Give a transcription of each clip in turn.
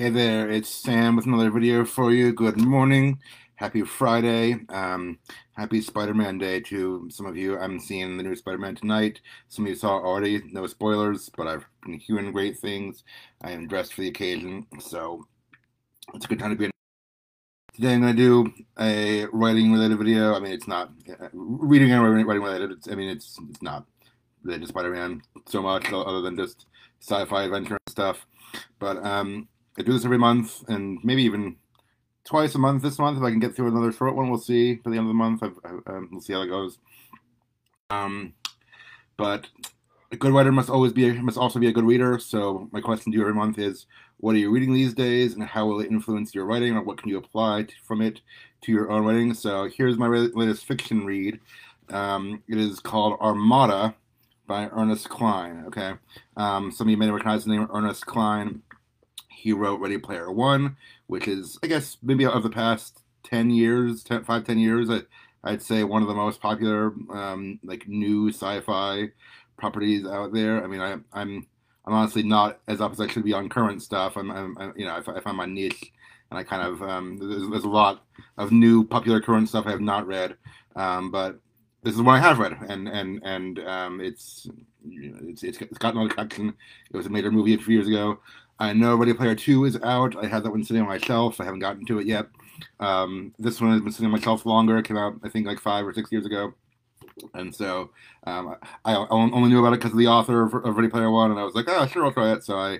Hey there, it's Sam with another video for you. Good morning. Happy Friday. Um, happy Spider-Man Day to some of you. I'm seeing the new Spider-Man tonight. Some of you saw already. No spoilers, but I've been hearing great things. I am dressed for the occasion, so it's a good time to be in. Today I'm going to do a writing-related video. I mean, it's not uh, reading and writing-related. It's, I mean, it's it's not related to Spider-Man so much, other than just sci-fi adventure and stuff. But um, I do this every month, and maybe even twice a month this month if I can get through another short one. We'll see for the end of the month. I've, I, um, we'll see how that goes. Um, but a good writer must always be must also be a good reader. So my question to you every month is, what are you reading these days, and how will it influence your writing, or what can you apply to, from it to your own writing? So here's my latest fiction read. Um, it is called Armada by Ernest Cline. Okay, um, some of you may recognize the name Ernest Cline he wrote Ready Player One, which is, I guess, maybe of the past 10 years, 10, 5, 10 years, I, I'd say one of the most popular, um, like, new sci fi properties out there. I mean, I, I'm. I'm honestly not as up as I should be on current stuff. I'm, I'm, I'm you know, I, I find my niche, and I kind of um, there's, there's, a lot of new popular current stuff I have not read, um, but this is what I have read, and and and um, it's, you know, it's it's it's gotten a. It was a major movie a few years ago. I know Ready Player Two is out. I have that one sitting on my shelf. I haven't gotten to it yet. Um, this one has been sitting on my shelf longer. It came out, I think, like five or six years ago. And so um, I only knew about it because of the author of, of, Ready Player One, and I was like, oh, sure, I'll try it. So I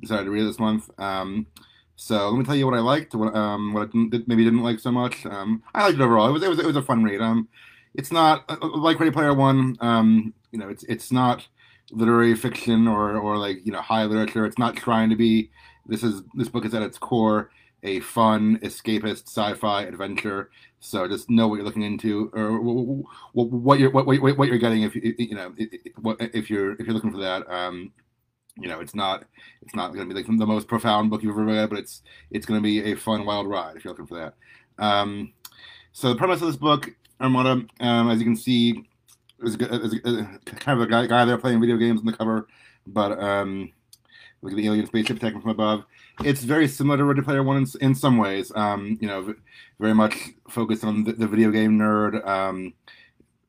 decided to read it this month. Um, so let me tell you what I liked, what, um, what I didn't, maybe didn't like so much. Um, I liked it overall. It was, it was, it was a fun read. Um, it's not uh, like Ready Player One. Um, you know, it's it's not literary fiction or or like you know high literature. It's not trying to be. This is this book is at its core a fun escapist sci-fi adventure. So just know what you're looking into, or what you're what what, what you're getting if you you know if you're if you're looking for that. Um, you know, it's not it's not going to be like the most profound book you've ever read, but it's it's going to be a fun wild ride if you're looking for that. Um, so the premise of this book, Armada, um, as you can see, is, is kind of a guy, guy there playing video games on the cover, but um, look at the alien spaceship attacking from above. It's very similar to Ready Player One in, in some ways. Um, you know, very much focused on the, the video game nerd. Um,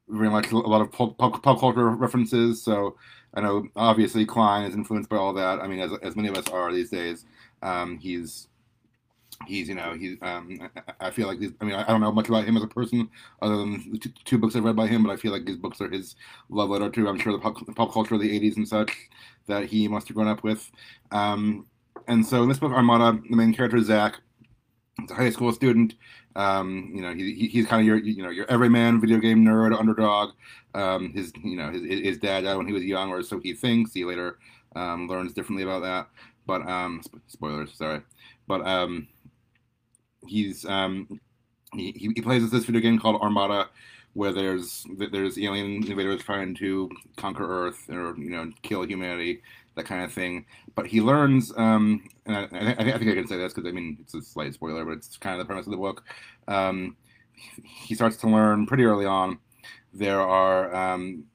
very much a lot of pop, pop, pop, culture references. So I know obviously Cline is influenced by all that. I mean, as, as many of us are these days. Um, he's he's you know he's um I feel like these I mean I don't know much about him as a person other than the two books I've read by him but I feel like his books are his love letter to I'm sure the pop, the pop culture of the 80s and such that he must have grown up with. Um and so in this book Armada the main character is Zach. He's a high school student. Um you know he, he's kind of your you know your everyman video game nerd underdog. Um his you know his, his dad died when he was young or so he thinks. He later um, learns differently about that. But um spoilers sorry. But um he's um, he, he plays this video game called Armada, where there's there's alien invaders trying to conquer Earth or you know kill humanity, that kind of thing. But he learns, um, and I, I, think I can say this because I mean it's a slight spoiler, but it's kind of the premise of the book. Um, he starts to learn pretty early on. There are um,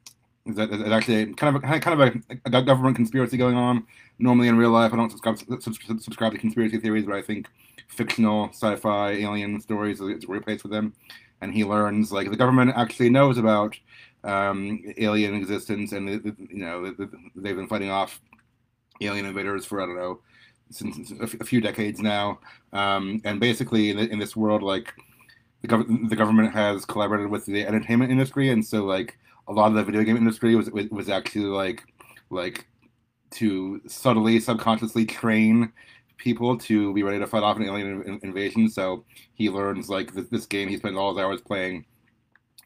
there's actually kind of a, kind of a, a, government conspiracy going on. Normally in real life, I don't subscribe subscribe to conspiracy theories, but I think fictional sci-fi alien stories is a great place for them. And he learns like the government actually knows about um, alien existence, and you know they've been fighting off alien invaders for I don't know since a few decades now. Um, and basically, in, in, this world, like the, gov- the government has collaborated with the entertainment industry, and so like a lot of the video game industry was was actually like like to subtly subconsciously train people to be ready to fight off an alien invasion. So he learns like this, this game he spends all his hours playing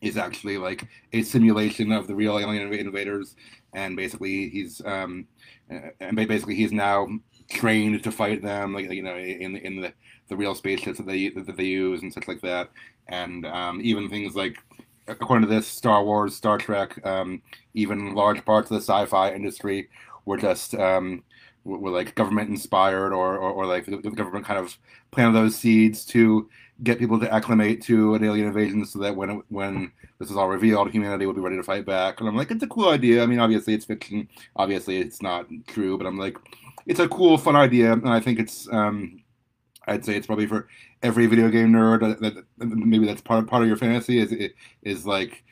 is actually like a simulation of the real alien invaders, and basically he's um, and basically he's now trained to fight them, like you know, in in the the real spaceships that they that they use and such like that, and um, even things like according to this Star Wars, Star Trek, um, even large parts of the sci-fi industry were just um, were like government inspired or, or, or like the government kind of planted those seeds to get people to acclimate to an alien invasion so that when when this is all revealed, humanity will be ready to fight back. And I'm like, it's a cool idea. I mean, obviously it's fiction. Obviously it's not true, but I'm like, it's a cool, fun idea, and I think it's um, I'd say it's probably for every video game nerd that, that maybe that's part of, part of your fantasy is is like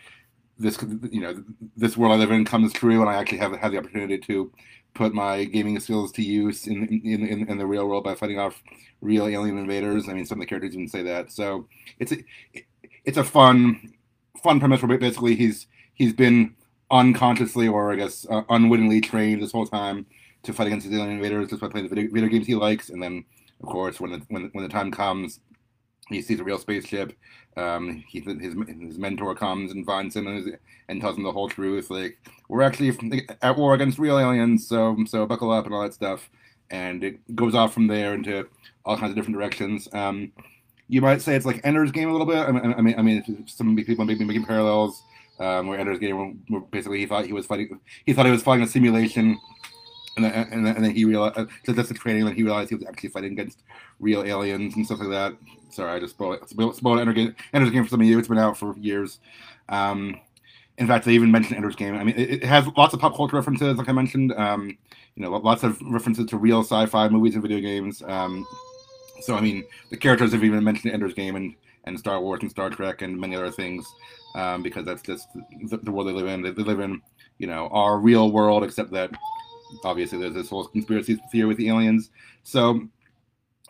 this you know this world I live in comes true, and I actually have had the opportunity to put my gaming skills to use in in, in, in the real world by fighting off real alien invaders. I mean, some of the characters even say that. So it's a, it's a fun fun premise where basically he's he's been unconsciously or I guess uh, unwittingly trained this whole time to fight against the alien invaders just by playing the video, video games he likes, and then of course when the when, when the time comes he sees a real spaceship. Um, he, his his mentor comes and finds him and, and, tells him the whole truth. Like we're actually at war against real aliens, so so buckle up and all that stuff. And it goes off from there into all kinds of different directions. Um, you might say it's like Ender's Game a little bit. I mean, I mean, I mean some people may be making parallels. Um, where Ender's Game, where basically he thought he was fighting, he thought he was fighting a simulation and then, and then, and then he realized uh, that's the training. And he realized he was actually fighting against real aliens and stuff like that. Sorry, I just spoiled it. Spoiled Ender's Game, Ender's Game for some of you. It's been out for years. Um, in fact, they even mentioned Ender's Game. I mean, it, it, has lots of pop culture references, like I mentioned. Um, you know, lots of references to real sci-fi movies and video games. Um, so, I mean, the characters have even mentioned Ender's Game and, and Star Wars and Star Trek and many other things um, because that's just the, the, world they live in. They, they live in, you know, our real world, except that obviously there's this whole conspiracy theory with the aliens. So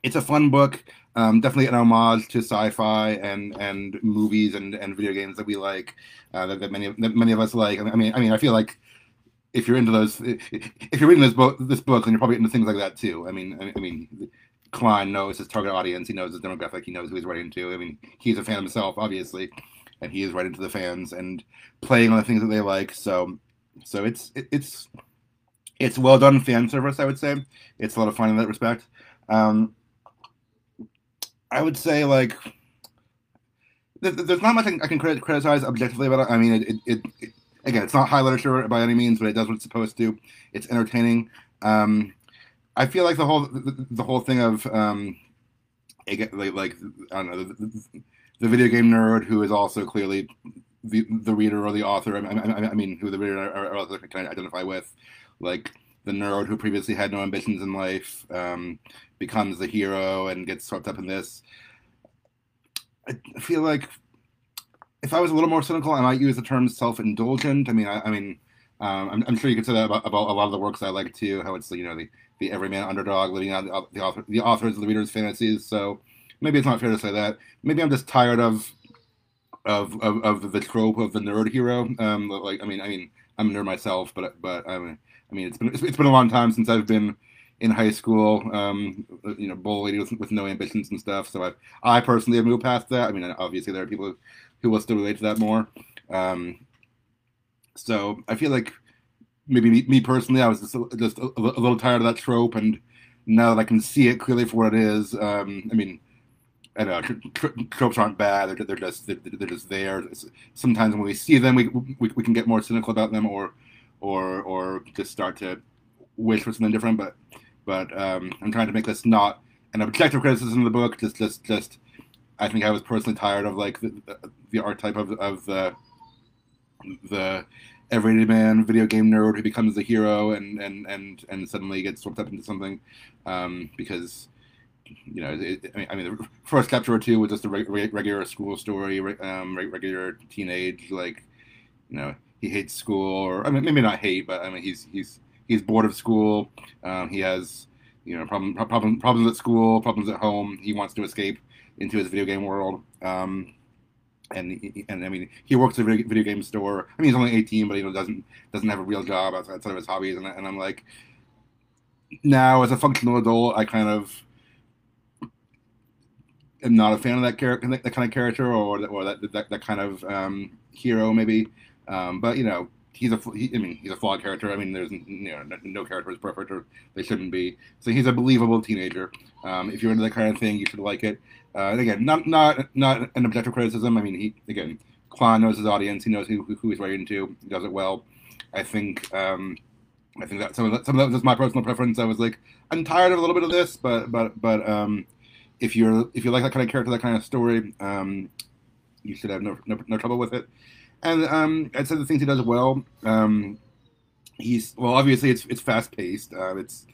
it's a fun book. Um, definitely an homage to sci-fi and and movies and, and video games that we like, uh, that, that, many that many of us like. I mean, I mean, I feel like if you're into those, if you're reading this book, this book, then you're probably into things like that too. I mean, I mean, Cline knows his target audience. He knows his demographic. He knows who he's writing to. I mean, he's a fan himself, obviously, and he is writing to the fans and playing on the things that they like. So, so it's it, it's it's well done fan service. I would say it's a lot of fun in that respect. Um, I would say like there's not much I can criticize objectively about it. I mean, it, it, it, again, it's not high literature by any means, but it does what it's supposed to. It's entertaining. Um, I feel like the whole the, the whole thing of um, like, like I don't know the, the, video game nerd who is also clearly the the reader or the author. I, I, I mean, who the reader or, author can identify with, like the nerd who previously had no ambitions in life um, becomes the hero and gets swept up in this. I feel like if I was a little more cynical, I might use the term self-indulgent. I mean, I, I mean, um, I'm, I'm, sure you could say that about, about, a lot of the works I like too. How it's you know the, the everyman underdog living out the, the author the authors the readers' fantasies. So maybe it's not fair to say that. Maybe I'm just tired of of of, of the trope of the nerd hero. Um, like I mean, I mean, I'm a nerd myself, but but I mean, I mean, it's been it's been a long time since I've been in high school, um, you know, bullied with, with no ambitions and stuff. So I, I personally have moved past that. I mean, obviously there are people who will still relate to that more. Um, so I feel like maybe me, me personally, I was just, just a, a, little tired of that trope, and now that I can see it clearly for what it is, um, I mean, I know tropes aren't bad; they're, they're just they're, they're just there. Sometimes when we see them, we, we, we can get more cynical about them, or or or just start to wish for something different. But but um, I'm trying to make this not an objective criticism of the book. Just just just I think I was personally tired of like the, the archetype of of the the everyday man video game nerd who becomes the hero and and and and suddenly gets swept up into something um, because you know it, I, mean, I mean the first chapter or two was just a re- regular school story um, regular teenage like you know he hates school, or I mean, maybe not hate, but I mean, he's he's he's bored of school. Um, he has you know problem, problem, problems at school, problems at home. He wants to escape into his video game world. Um, and and I mean, he works at a video game store. I mean, he's only 18, but he doesn't doesn't have a real job outside of his hobbies. And, and I'm like, now as a functional adult, I kind of am not a fan of that character, that, that kind of character, or that, or that that, that kind of um, hero, maybe. Um, but you know, he's a he, I mean, he's a flawed character. I mean, there's you know no, no character is perfect, or they shouldn't be. So he's a believable teenager. Um, if you're into that kind of thing, you should like it. Uh, and again, not not not an objective criticism. I mean, he again, Cline knows his audience. He knows who, who he's writing to. He does it well. I think. Um, I think that some of that, some of that was just my personal preference. I was like, I'm tired of a little bit of this, but but but um, if you're if you like that kind of character, that kind of story, um, you should have no, no, no trouble with it. And um, I'd the things he does well. Um, he's well, obviously it's it's fast paced. Uh, it's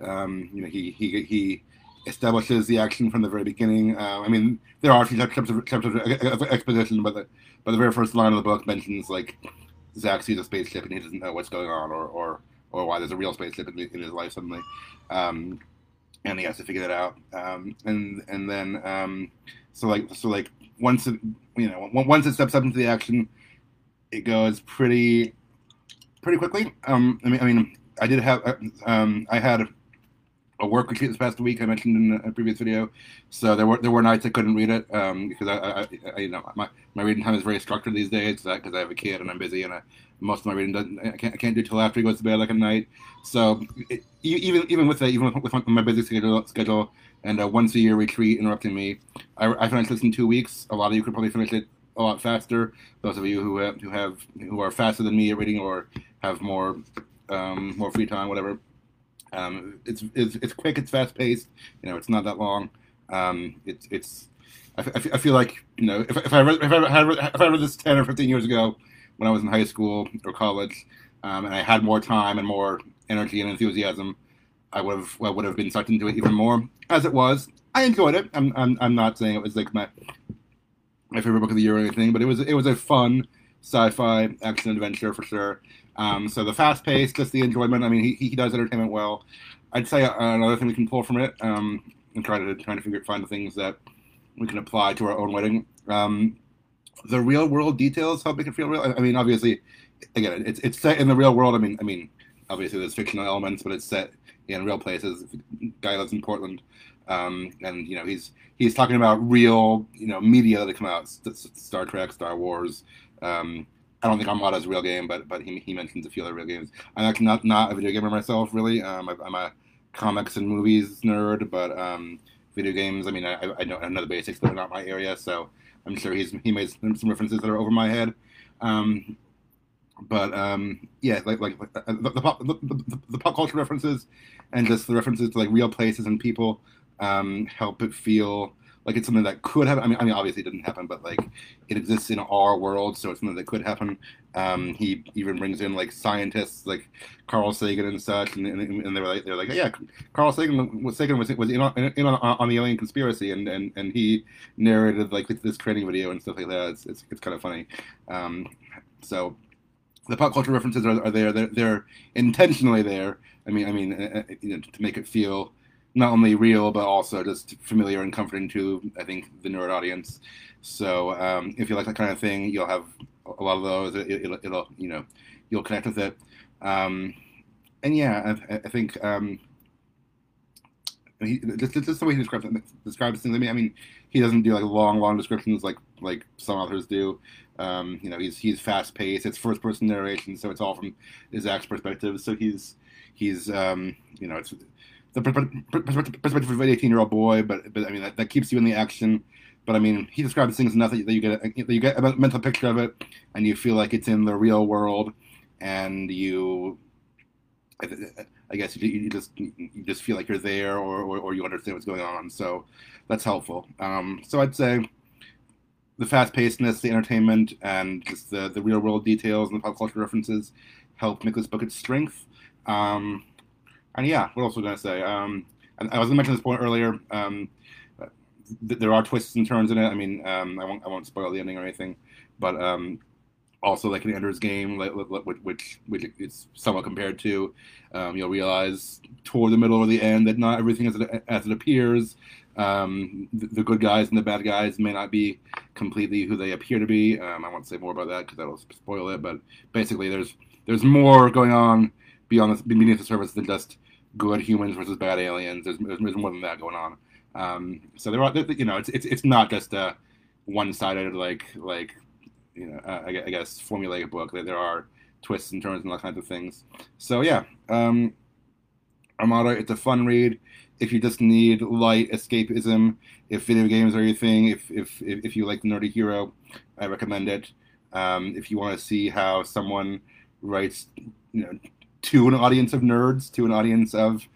Um, you know, he he he establishes the action from the very beginning. Uh, I mean, there are a few steps of, steps of exposition, but the but the very first line of the book mentions like Zach sees a spaceship and he doesn't know what's going on or or, or why there's a real spaceship in, in his life suddenly, um, and he has to figure that out. Um, and and then um, so like so like once it you know once it steps up into the action, it goes pretty pretty quickly. Um, I mean I mean I did have uh, um, I had a work retreat this past week. I mentioned in a previous video. So there were there were nights I couldn't read it um, because I, I, I, you know my, my reading time is very structured these days because I have a kid and I'm busy and I, most of my reading doesn't I can't, I can't do till after he goes to bed like at night. So it, even even with that even with, with my busy schedule schedule and a once a year retreat interrupting me, I, I finished this in two weeks. A lot of you could probably finish it a lot faster. Those of you who have, who have who are faster than me at reading or have more um, more free time, whatever um, it's, it's it's quick, it's fast paced. You know, it's not that long. Um, it's it's I, I feel like you know if, if I read, if I had if I read this ten or fifteen years ago when I was in high school or college, um, and I had more time and more energy and enthusiasm, I would have well, would have been sucked into it even more. As it was, I enjoyed it. I'm I'm, I'm not saying it was like my my favorite book of the year or anything, but it was it was a fun sci-fi action adventure for sure. Um, so the fast pace, just the enjoyment. I mean, he, he does entertainment well. I'd say another thing we can pull from it, um, and try to trying to figure find the things that we can apply to our own wedding. Um, the real world details help make it feel real. I, I mean, obviously, again, it's it's set in the real world. I mean, I mean, obviously there's fictional elements, but it's set in real places. Guy lives in Portland, um, and you know he's he's talking about real you know media that come out, Star Trek, Star Wars. Um, I don't think Armada's a real game, but but he, he mentions a few other real games. I'm actually not not a video gamer myself, really. Um, I, am a comics and movies nerd, but um, video games. I mean, I, I know, I know the basics, but they're not my area. So I'm sure he's he made some, some references that are over my head. Um, but um, yeah, like like uh, the, the, pop, the, the, pop culture references and just the references to like real places and people um, help it feel like it's something that could happen. I mean, I mean, obviously it didn't happen, but like it exists in our world, so it's something that could happen. Um, he even brings in like scientists like Carl Sagan and such, and, and, and they were like, they're like, yeah, Carl Sagan was Sagan was was in on, in on, on the alien conspiracy, and, and, and he narrated like this training video and stuff like that. It's it's, it's kind of funny. Um, so the pop culture references are, are there. They're, they're intentionally there. I mean, I mean, uh, uh you know, to make it feel not only real but also just familiar and comforting to I think the nerd audience. So um, if you like that kind of thing, you'll have a lot of those. It, will it'll you know you'll connect with it. Um, and yeah, I, I think um, he, just, just the way he describes describes things. I mean, I mean, he doesn't do like long, long descriptions like like some authors do. Um, you know, he's he's fast paced. It's first person narration, so it's all from his Zach's perspective. So he's he's um, you know it's the perspective of an 18 year old boy, but but I mean that, that keeps you in the action. But I mean, he describes things enough that you get a, you get a mental picture of it, and you feel like it's in the real world, and you, I guess you, you just you just feel like you're there, or, or, or you understand what's going on. So that's helpful. Um, so I'd say the fast pacedness, the entertainment, and just the the real world details and the pop culture references help make this book its strength. Um, and yeah, what else was I going to say? Um, I, was going to mention this point earlier. Um, th- there are twists and turns in it. I mean, um, I won't I won't spoil the ending or anything, but um, also like in Ender's Game, which which, which it's somewhat compared to. Um, you'll realize toward the middle or the end that not everything as it, as it appears. Um, the, the, good guys and the bad guys may not be completely who they appear to be. Um, I won't say more about that because that'll spoil it. But basically, there's there's more going on beyond the, beneath the surface than just good humans versus bad aliens. There's, there's more than that going on. Um, so there are, you know, it's, it's, it's not just a one-sided like like you know uh, I, guess formulaic book. There are twists and turns and all kinds of things. So yeah, um, Armada. It's a fun read. If you just need light escapism, if video games are your thing, if if if you like the nerdy hero, I recommend it. Um, if you want to see how someone writes, you know, to an audience of nerds, to an audience of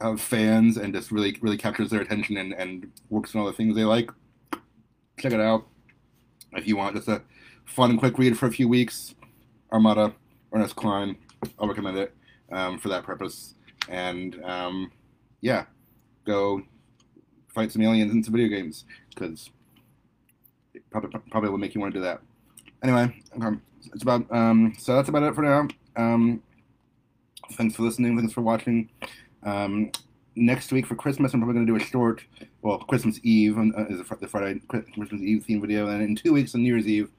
of fans, and just really really captures their attention and, and works on all the things they like. Check it out if you want just a fun and quick read for a few weeks. Armada, Ernest Cline. I'll recommend it um, for that purpose. and um, yeah, go fight some aliens in some video games because it probably probably will make you want to do that. Anyway, um, it's about um, so that's about it for now. Um, thanks for listening. Thanks for watching. Um, next week for Christmas, I'm probably going to do a short, well, Christmas Eve uh, is the Friday Christmas Eve theme video, and in two weeks on New Year's Eve,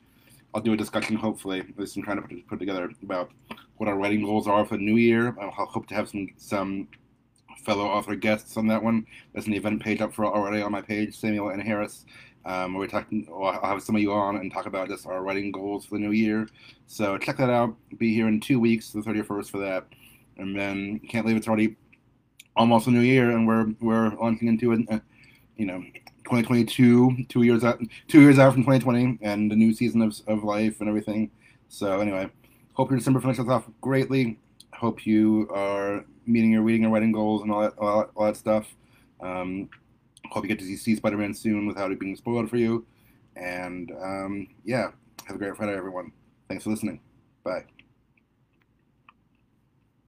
I'll do a discussion. Hopefully, with some trying to put, put together about what our writing goals are for the new year. I'll hope to have some some fellow author guests on that one. There's an event page up for already on my page, Samuel and Harris. Um, where we're talking. I'll have some of you on and talk about just our writing goals for the new year. So check that out. Be here in two weeks, the 31st, for that. And then can't believe it's already almost a new year, and we're we're launching into it. Uh, you know, 2022, two years out, two years out from 2020, and a new season of of life and everything. So anyway, hope your December finishes off greatly. Hope you are meeting your reading and writing goals and all that all that, all that stuff. Um, hope you get to see Spider-Man soon without it being spoiled for you. And um, yeah, have a great Friday, everyone. Thanks for listening. Bye.